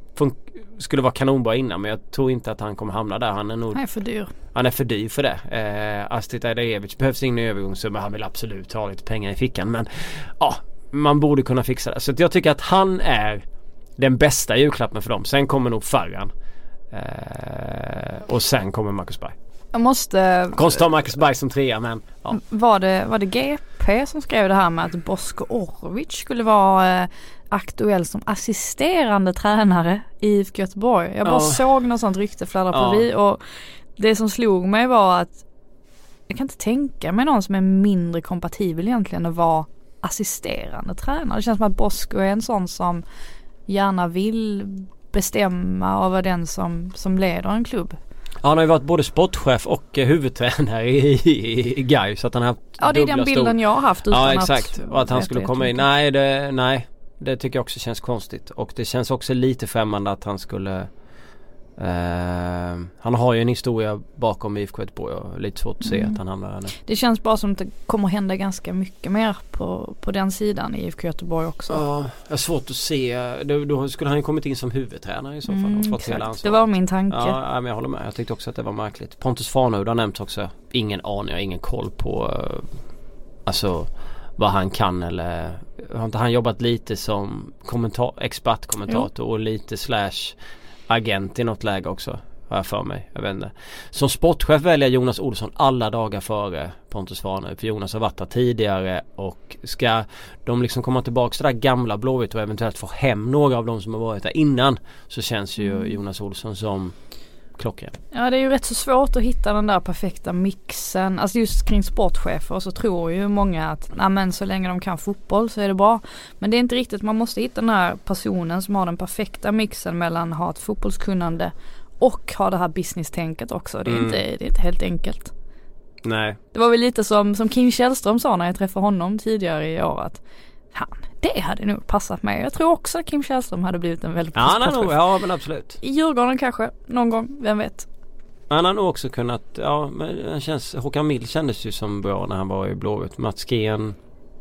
skulle vara kanonbra innan men jag tror inte att han kommer hamna där. Han är nog Han är för dyr. han är för dyr för det. Eh, Astrid Ajdarevic behövs ingen övergångssumma. Han vill absolut ha lite pengar i fickan. Men ja, man borde kunna fixa det. Så jag tycker att han är den bästa julklappen för dem. Sen kommer nog Farran. Eh, och sen kommer Marcus Berg. Jag måste, Konstigt att ha Marcus Berg som trea men ja. var det, var det GP som skrev det här med att Bosko Orovic skulle vara eh, aktuell som assisterande tränare i IFK Göteborg. Jag bara Ja. såg något sånt rykte fladdra Ja. förbi och det som slog mig var att jag kan inte tänka mig någon som är mindre kompatibel egentligen att vara assisterande tränare. Det känns som att Bosko är en sån som gärna vill bestämma och vara den som, som leder en klubb. Han har ju varit både sportchef och eh, huvudtränare i, i, i Gais så att han har haft Ja det är den stor- bilden jag har haft utan Ja exakt. att och att han skulle komma in. Nej det, nej. Det tycker jag också känns konstigt. Och det känns också lite främmande att han skulle eh, Han har ju en historia bakom IFK Göteborg och lite svårt att se Mm. att han hamnar där nu. Det känns bara som att det kommer hända ganska mycket mer på, på den sidan i IFK Göteborg också. Ja, jag har svårt att se. Då, då skulle han ju kommit in som huvudtränare i så fall. Mm. Det var min tanke. Ja, men jag håller med. Jag tyckte också att det var märkligt. Pontus Farnerud har nämnts också. Ingen aning, jag har ingen koll på eh, Alltså vad han kan eller Har inte han jobbat lite som kommentar, expertkommentator och lite slash agent i något läge också? Har jag för mig. Jag vet inte. Som sportchef väljer Jonas Olsson alla dagar före Pontus Farnerud. För Jonas har varit där tidigare och ska de liksom komma tillbaka till det där gamla Blåvitt och eventuellt få hem några av de som har varit där innan så känns ju Mm. Jonas Olsson som klockren. Ja det är ju rätt så svårt att hitta den där perfekta mixen. Alltså just kring sportchefer så tror ju många att nej men så länge de kan fotboll så är det bra. Men det är inte riktigt, man måste hitta den här personen som har den perfekta mixen mellan att ha ett fotbollskunnande och ha det här business-tänket också. Det är, Mm. inte, det är inte helt enkelt. Nej. Det var väl lite som, som Kim Källström sa när jag träffade honom tidigare i år att han, det hade nog passat mig. Jag tror också att Kim Källström hade blivit en väldigt Ja, han nog, sportchef. ja men absolut. I Djurgården kanske, någon gång, vem vet. Han har nog också kunnat, ja men han känns, Håkan Mild kändes ju som bra när han var i Blåvitt. Mats Gren,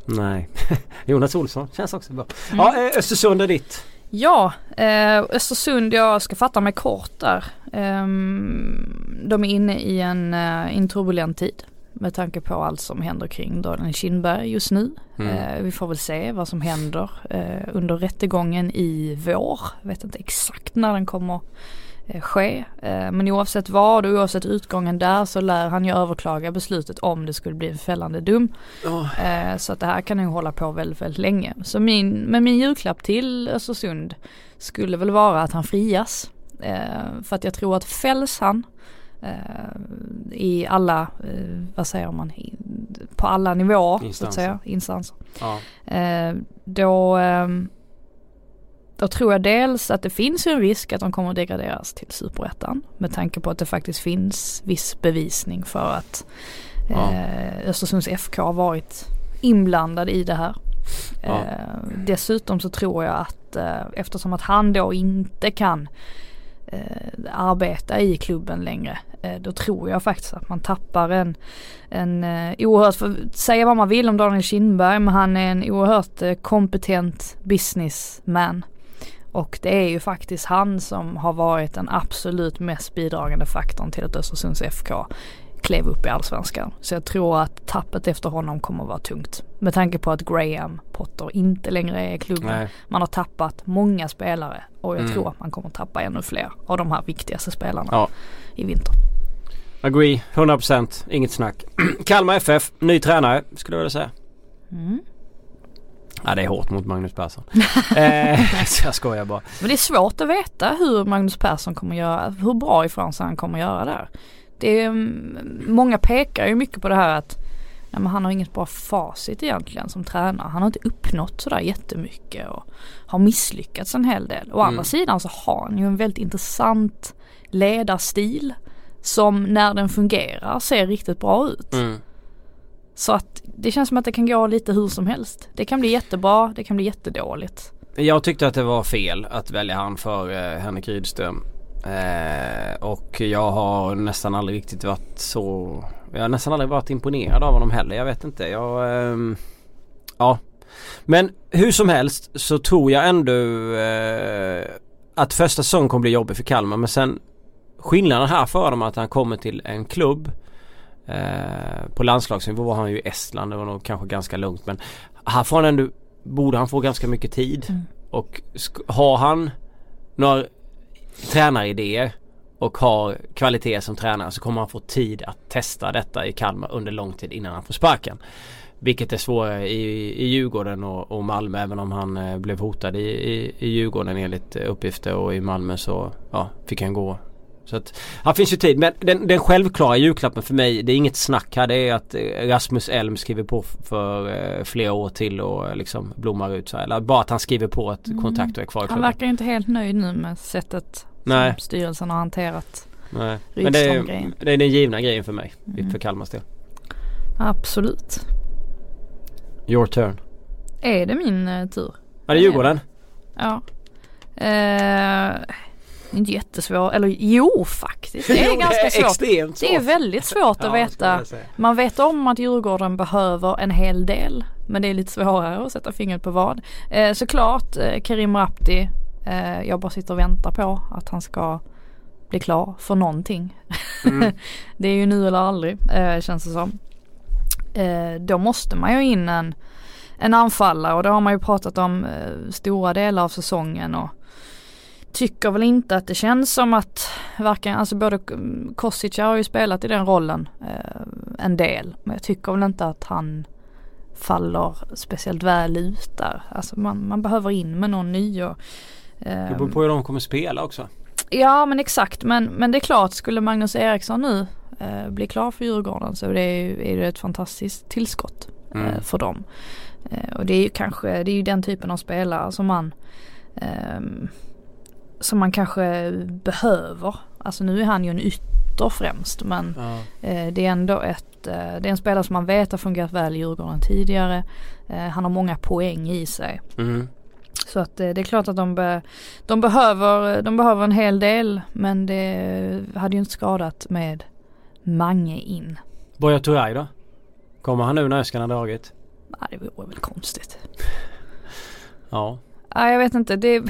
nej. Jonas Olsson känns också bra. Mm. Ja, eh, Östersund är ditt. Ja, eh, Östersund, jag ska fatta mig kort där. Ehm, de är inne i en, eh, en turbulent tid med tanke på allt som händer kring Daniel Kindberg just nu. Mm. Eh, vi får väl se vad som händer eh, under rättegången i vår. Jag vet inte exakt när den kommer eh, ske. Men oavsett vad och oavsett utgången där så lär han ju överklaga beslutet om det skulle bli en fällande dom. Oh. Så att det här kan nog hålla på väldigt, väldigt länge. Så min, men min julklapp till Östersund skulle väl vara att han frias. För att jag tror att fälls han i alla, eh, vad säger man, på alla nivåer Instanser. så att säga, instanser. Ja. Eh, då, ehm, då tror jag dels att det finns en risk att de kommer att degraderas till superettan med tanke på att det faktiskt finns viss bevisning för att Ja. eh, Östersunds FK har varit inblandad i det här. Ja. Eh, dessutom så tror jag att eh, eftersom att han då inte kan eh, Eh, arbeta i klubben längre. Eh, då tror jag faktiskt att man tappar en, en eh, oerhört, för, säga vad man vill om Daniel Kindberg men han är en oerhört eh, kompetent businessman. Och det är ju faktiskt han som har varit den absolut mest bidragande faktorn till att Östersunds FK klev upp i allsvenskan. Så jag tror att tappet efter honom kommer att vara tungt. Med tanke på att Graham Potter inte längre är i klubben. Nej. Man har tappat många spelare och jag Mm. tror att man kommer att tappa ännu fler av de här viktigaste spelarna Ja. i vinter. Agree, 100%. Inget snack. Kalmar FF, ny tränare skulle jag vilja säga. Mm. Ja det är hårt mot Magnus Persson. eh, så jag skojar bara. Men det är svårt att veta hur Magnus Persson kommer göra, hur bra ifrån sig han kommer göra där. Det är, mm, många pekar ju mycket på det här att ja, men han har inget bra facit egentligen som tränare. Han har inte uppnått sådär jättemycket och har misslyckats en hel del. Å Mm. andra sidan så har han ju en väldigt intressant ledarstil som när den fungerar ser riktigt bra ut. Mm. Så att det känns som att det kan gå lite hur som helst. Det kan bli jättebra, det kan bli jättedåligt. Jag tyckte att det var fel att välja han för eh, Henrik Rydström. Eh, och jag har nästan aldrig riktigt varit så Jag har nästan aldrig varit imponerad av honom heller. Jag vet inte. Jag ehm, Ja. Men hur som helst så tror jag ändå eh, att första säsongen kommer bli jobbig för Kalmar men sen Skillnaden här för dem är att han kommer till en klubb eh, På landslagsnivå var han ju i Estland. Det var nog kanske ganska lugnt men här får han ändå Borde han få ganska mycket tid. Mm. Och har han några tränaridéer och har kvalitet som tränare så kommer han få tid att testa detta i Kalmar under lång tid innan han får sparken. Vilket är svårare i, i Djurgården och, och Malmö även om han eh, blev hotad i, i, i Djurgården enligt uppgifter och i Malmö så ja, fick han gå. Så att här finns ju tid men den, den självklara julklappen för mig det är inget snack här det är att eh, Rasmus Elm skriver på för eh, flera år till och eh, liksom blommar ut så här. Eller bara att han skriver på att Mm. kontrakt är kvar i Han klubben. verkar ju inte helt nöjd nu med sättet Nej. som styrelsen har hanterat. Nej. Men det är, det är den givna grejen för mig. Mm. För Kalmars del. Absolut. Your turn. Är det min tur? Ja det är Djurgården. Ja. Eh, inte jättesvårt, eller jo faktiskt. Det är ganska svårt. extremt svårt. Det är väldigt svårt att Ja, skulle veta. Man vet om att Djurgården behöver en hel del. Men det är lite svårare att sätta fingret på vad. Eh, såklart eh, Karim Rapti. Eh, jag bara sitter och väntar på att han ska bli klar för någonting. Mm. det är ju nu eller aldrig eh, känns det som. Eh, då måste man ju in en, en anfallare och det har man ju pratat om eh, stora delar av säsongen och tycker väl inte att det känns som att varken, alltså både mm, Kosic har ju spelat i den rollen eh, en del men jag tycker väl inte att han faller speciellt väl ut där. Alltså man, man behöver in med någon ny och Det eh, beror på hur de kommer spela också. Ja men exakt men, men det är klart skulle Magnus Eriksson nu eh, bli klar för Djurgården så är det ju är det ett fantastiskt tillskott eh, Mm. för dem. Eh, och det är ju kanske, det är ju den typen av spelare som man ehm, som man kanske behöver. Alltså nu är han ju en ytter främst men Ja. eh, det är ändå ett, eh, det är en spelare som man vet har fungerat väl i Djurgården tidigare. Eh, han har många poäng i sig. Mm. Så att det är klart att de, be, de, behöver, de behöver en hel del men det hade ju inte skadat med Mange in. Buya Turay då? Kommer han nu när Öskan har dragit? Nej det vore väl konstigt. Ja. Nej jag vet inte. Det,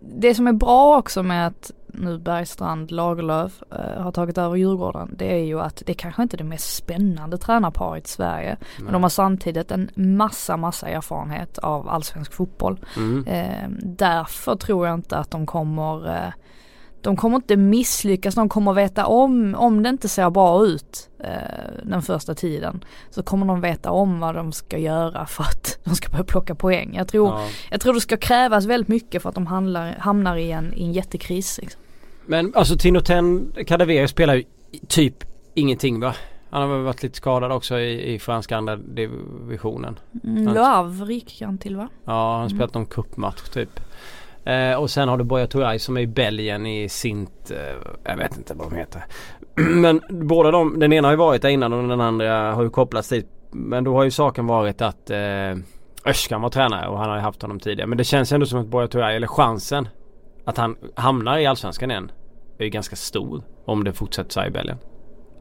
det som är bra också med att nu Bergstrand, Lagerlöf eh, har tagit över Djurgården det är ju att det kanske inte är det mest spännande tränarparet i Sverige. Men de har samtidigt en massa massa erfarenhet av allsvensk fotboll. Mm. Eh, därför tror jag inte att de kommer eh, de kommer inte misslyckas, de kommer veta om, om det inte ser bra ut eh, den första tiden. Så kommer de veta om vad de ska göra för att de ska börja plocka poäng. Jag tror, Ja. jag tror det ska krävas väldigt mycket för att de handlar, hamnar i en, i en jättekris. Liksom. Men alltså Tinoten Kadewere spelar ju typ ingenting va? Han har väl varit lite skadad också i, i franska andra divisionen. Mm, Havre gick han till va? Ja, han har Mm. spelat någon cupmatch typ. Eh, och sen har du Boya Turay som är i Belgien i Sint, eh, jag vet inte vad de heter. Men båda de, den ena har ju varit där innan och den andra har ju kopplats dit. Men då har ju saken varit att eh, Özcan var tränare och han har ju haft honom tidigare. Men det känns ändå som att Boya Turay, eller chansen att han hamnar i Allsvenskan igen är ju ganska stor om det fortsätter så här i Belgien.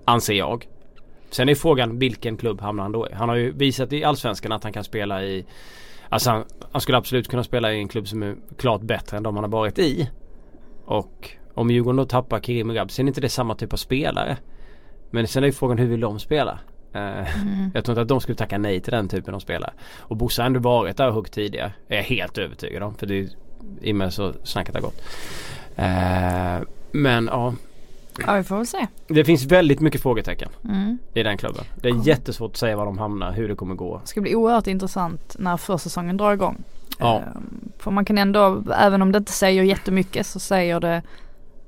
Anser jag. Sen är frågan vilken klubb hamnar han då i? Han har ju visat i Allsvenskan att han kan spela i Alltså han, han skulle absolut kunna spela i en klubb som är klart bättre än de han har varit i. Och om Djurgården då tappar Kirim Grab så är inte det samma typ av spelare. Men sen är ju frågan hur vill de spela? Eh, Mm. Jag tror inte att de skulle tacka nej till den typen av spelare. Och Bosse har ändå varit där och huggt tidigare. Är jag helt övertygad om. För det är i och med så snacket har gått. Eh, men ja. Ja vi får väl se. Det finns väldigt mycket frågetecken Mm. i den klubben. Det är jättesvårt att säga var de hamnar, hur det kommer gå. Det ska bli oerhört intressant när försäsongen drar igång. Ja. Ehm, För man kan ändå, även om det inte säger jättemycket så säger det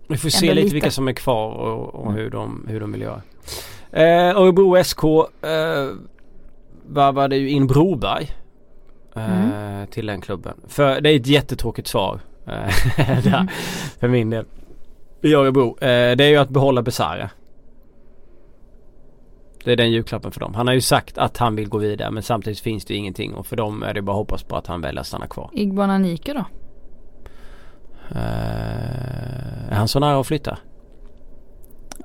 Vi får se lite, lite. vilka som är kvar och, och hur, de, hur de vill göra. Eh, Örebro SK eh, varvade ju in Broberg eh, till den klubben. För det är ett jättetråkigt svar eh, där, för min del. I Örebro. Eh, det är ju att behålla Besara. Det är den julklappen för dem. Han har ju sagt att han vill gå vidare men samtidigt finns det ju ingenting och för dem är det bara att hoppas på att han väljer att stanna kvar. Igbon Anike då? Eh, är han så nära att flytta?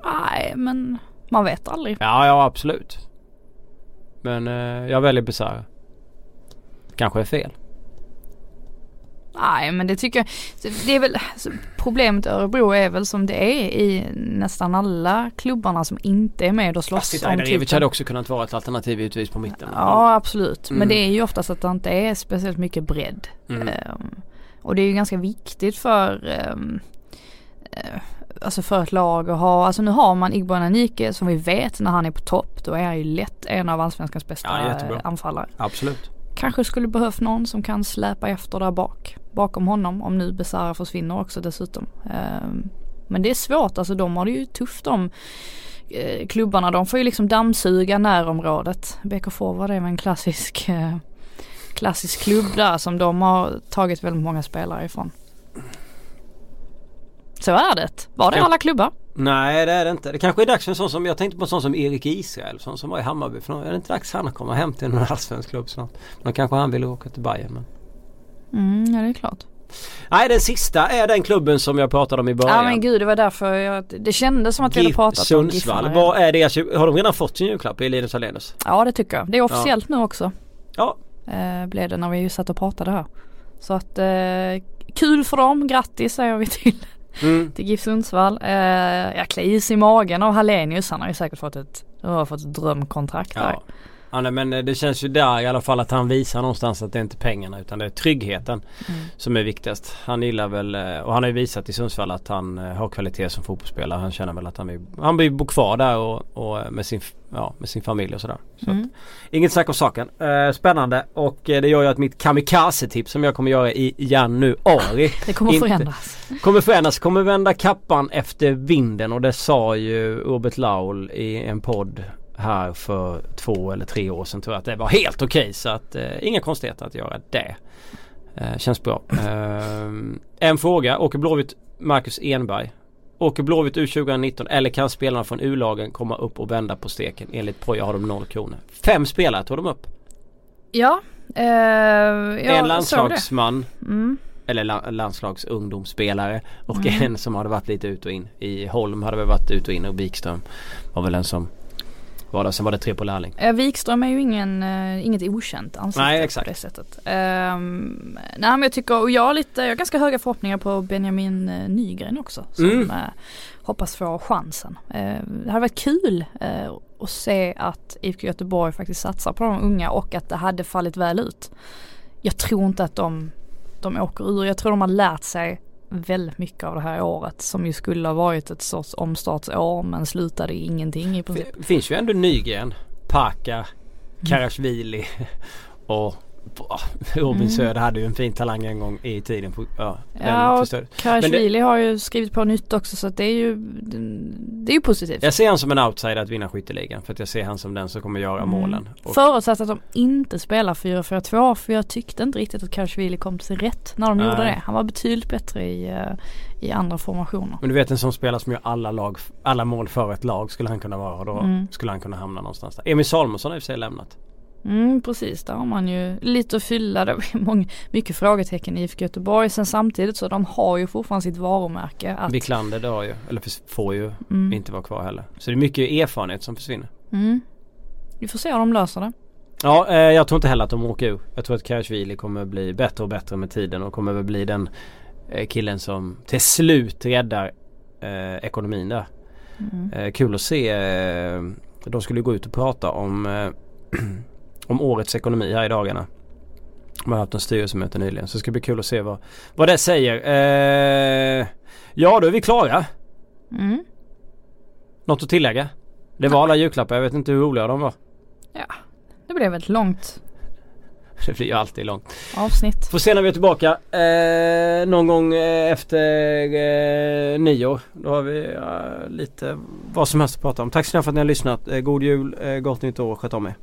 Nej men man vet aldrig. Ja, ja absolut. Men eh, jag väljer Besara. Kanske är fel. Nej men det tycker jag, det är väl, alltså, problemet i Örebro är väl som det är i nästan alla klubbarna som inte är med och slåss Asit om titeln. hade också kunnat vara ett alternativ givetvis på mitten. Ja absolut, Mm. men det är ju oftast att det inte är speciellt mycket bredd. Mm. Ehm, och det är ju ganska viktigt för ehm, eh, Alltså för ett lag att ha, alltså nu har man Igbon Anike som vi vet när han är på topp då är han ju lätt en av allsvenskans bästa Ja, anfallare. Absolut. Kanske skulle behövt någon som kan släpa efter där bak, bakom honom om nu Besara försvinner också dessutom. Ehm, men det är svårt, alltså de har det ju tufft de eh, klubbarna. De får ju liksom dammsuga närområdet. BK Forward är väl en klassisk eh, klassisk klubb där som de har tagit väldigt många spelare ifrån. Så är det. Var det alla klubbar? Nej det är det inte. Det kanske är dags för en sån som, jag tänkte på en sån som Erik Israel sån som var i Hammarby för någon, är det inte dags han att komma hem till någon allsvensk klubb snart? Men kanske han vill åka till Bayern men. Mm, ja det är klart. Nej den sista är den klubben som jag pratade om i början. Ja men gud det var därför jag, det kändes som att vi hade GIF pratat om Sundsvall. Giffarna. Vad är deras, har de redan fått sin julklapp i Linus Alenius? Ja det tycker jag. Det är officiellt nu också. Ja. Eh, blev det när vi satt och pratade här. Så att eh, kul för dem, grattis säger vi till, Mm. till GIF Sundsvall. Eh, jag klär is i magen av Hallenius, han har ju säkert fått ett, har fått ett drömkontrakt där. Ja. Nej, men eh, det känns ju där i alla fall att han visar någonstans att det är inte pengarna utan det är tryggheten Mm. som är viktigast. Han gillar väl eh, och han har ju visat i Sundsvall att han eh, har kvalitet som fotbollsspelare. Han känner väl att han vill, han vill bo kvar där och, och med, sin, ja, med sin familj och sådär. Så Mm. att, inget snack om saken. Eh, spännande och det gör ju att mitt kamikaze-tips som jag kommer göra i januari Det kommer Inte. förändras. kommer förändras. Kommer vända kappan efter vinden och det sa ju Robert Laul i en podd här för två eller tre år sedan tror jag att det var helt okej så att eh, inga konstigheter att göra det. Eh, känns bra. Eh, en fråga. Åker Blåvitt Marcus Enberg? Åker Blåvitt U 2019 eller kan spelarna från U-lagen komma upp och vända på steken? Enligt Poja har de noll kronor. Fem spelare tog de upp. Ja, eh, en landslagsman. Mm. eller la- landslagsungdomsspelare och Mm. en som hade varit lite ut och in. I Holm hade väl varit ut och in och Wikström var väl en som var där. Sen var det tre på lärling. Eh, Wikström är ju ingen, eh, inget okänt ansikte Nej, exakt. på det sättet. Ehm, nej men jag tycker, och jag har lite, jag har ganska höga förhoppningar på Benjamin eh, Nygren också. Som Mm. eh, hoppas få chansen. Eh, det hade varit kul eh, att se att IFK Göteborg faktiskt satsar på de unga och att det hade fallit väl ut. Jag tror inte att de, de åker ur. Jag tror de har lärt sig väldigt mycket av det här året som ju skulle ha varit ett sorts omstartsår men slutade i ingenting i princip. Det finns ju ändå Nygren, Paka, Karasvili och Robin mm. Söder hade ju en fin talang en gång i tiden. På, ja, ja och Karasvili har ju skrivit på nytt också så att det är ju Det är ju positivt. Jag ser han som en outsider att vinna skytteligan för att jag ser han som den som kommer göra mm. målen. Och Förutsatt att de inte spelar 4-4-2 för jag tyckte inte riktigt att Karasvili kom till sin rätt när de Nej. gjorde det. Han var betydligt bättre i, uh, i andra formationer. Men du vet en som spelar som gör alla, lag, alla mål för ett lag skulle han kunna vara. Då mm. skulle han kunna hamna någonstans där. Emil Salomonsson har i och för sig lämnat. Mm, precis, där har man ju lite att fylla. Det är många, mycket frågetecken i IFK Göteborg. Sen samtidigt så de har ju fortfarande sitt varumärke. Att... Wiklander det har ju, eller får ju mm. inte vara kvar heller. Så det är mycket erfarenhet som försvinner. Mm. Vi får se om de löser det. Ja, eh, jag tror inte heller att de åker ur. Jag tror att Karasjvili kommer bli bättre och bättre med tiden och kommer väl bli den eh, killen som till slut räddar eh, ekonomin där. Mm. Eh, kul att se. Eh, de skulle gå ut och prata om eh, om årets ekonomi här i dagarna. Man har haft en styrelsemöte nyligen så det ska bli kul att se vad, vad det säger. Eh, ja då är vi klara. Mm. Något att tillägga? Det var alla julklappar, jag vet inte hur roliga de var. Ja, det blev ett långt Det blir ju alltid långt. Avsnitt. Får se när vi är tillbaka. Eh, någon gång eh, efter eh, nyår. Då har vi eh, lite vad som helst att prata om. Tack så mycket för att ni har lyssnat. Eh, god jul, eh, gott nytt år, sköt om er.